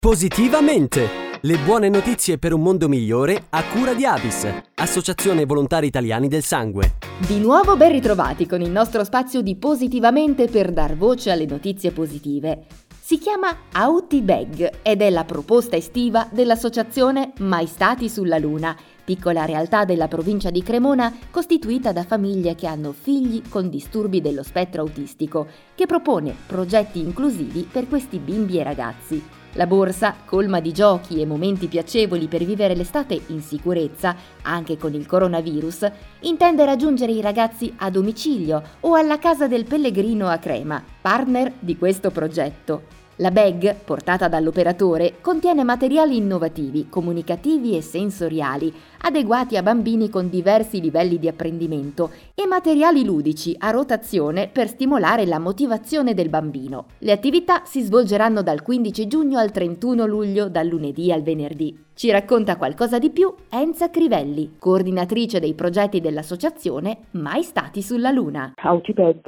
Positivamente! Le buone notizie per un mondo migliore a cura di Avis, Associazione Volontari Italiani del Sangue. Di nuovo ben ritrovati con il nostro spazio di Positivamente per dar voce alle notizie positive. Si chiama Auti Bag ed è la proposta estiva dell'associazione Mai Stati sulla Luna, piccola realtà della provincia di Cremona costituita da famiglie che hanno figli con disturbi dello spettro autistico, che propone progetti inclusivi per questi bimbi e ragazzi. La borsa, colma di giochi e momenti piacevoli per vivere l'estate in sicurezza, anche con il coronavirus, intende raggiungere i ragazzi a domicilio o alla casa del pellegrino a Crema, partner di questo progetto. La bag, portata dall'operatore, contiene materiali innovativi, comunicativi e sensoriali, adeguati a bambini con diversi livelli di apprendimento e materiali ludici a rotazione per stimolare la motivazione del bambino. Le attività si svolgeranno dal 15 giugno al 31 luglio, dal lunedì al venerdì. Ci racconta qualcosa di più Enza Crivelli, coordinatrice dei progetti dell'associazione Mai Stati sulla Luna. Outibed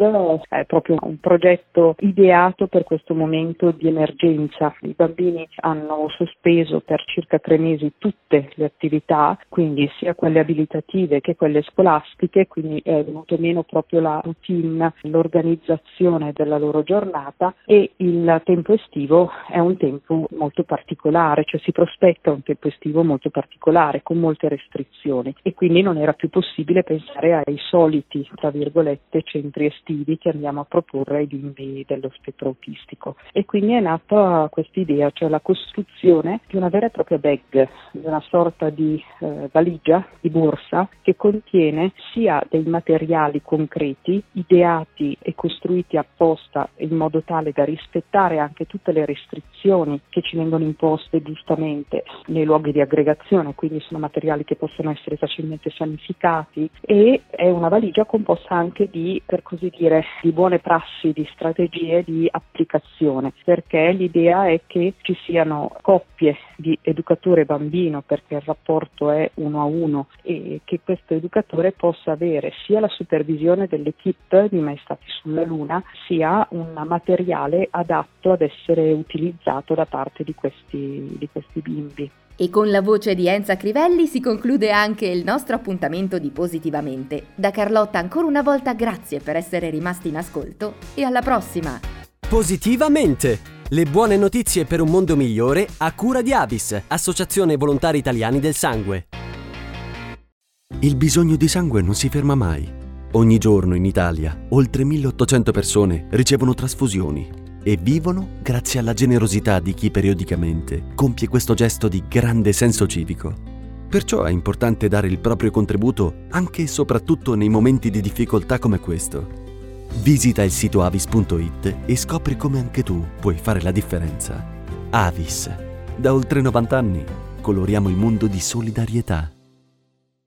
è proprio un progetto ideato per questo momento di emergenza. I bambini hanno sospeso per circa tre mesi tutte le attività, quindi sia quelle abilitative che quelle scolastiche, quindi è venuto meno proprio la routine, l'organizzazione della loro giornata e il tempo estivo è un tempo molto particolare, cioè si prospetta un tempo estivo molto particolare, con molte restrizioni e quindi non era più possibile pensare ai soliti, tra virgolette, centri estivi che andiamo a proporre ai bimbi dello spettro autistico. E quindi è nata questa idea, cioè la costruzione di una vera e propria bag, una sorta di eh, valigia, di borsa, che contiene sia dei materiali concreti, ideati e costruiti apposta in modo tale da rispettare anche tutte le restrizioni che ci vengono imposte giustamente nei luoghi di aggregazione, quindi sono materiali che possono essere facilmente sanificati e è una valigia composta anche di, per così dire, di buone prassi, di strategie di applicazione, perché l'idea è che ci siano coppie di educatore bambino, perché il rapporto è uno a uno e che questo educatore possa avere sia la supervisione dell'equipe di Mai Stati sulla Luna, sia un materiale adatto ad essere utilizzato da parte di questi, di questi bimbi. E con la voce di Enza Crivelli si conclude anche il nostro appuntamento di Positivamente. Da Carlotta ancora una volta grazie per essere rimasti in ascolto e alla prossima! Positivamente! Le buone notizie per un mondo migliore a cura di Avis, Associazione Volontari Italiani del Sangue. Il bisogno di sangue non si ferma mai. Ogni giorno in Italia oltre 1800 persone ricevono trasfusioni e vivono grazie alla generosità di chi periodicamente compie questo gesto di grande senso civico. Perciò è importante dare il proprio contributo anche e soprattutto nei momenti di difficoltà come questo. Visita il sito avis.it e scopri come anche tu puoi fare la differenza. Avis. Da oltre 90 anni coloriamo il mondo di solidarietà.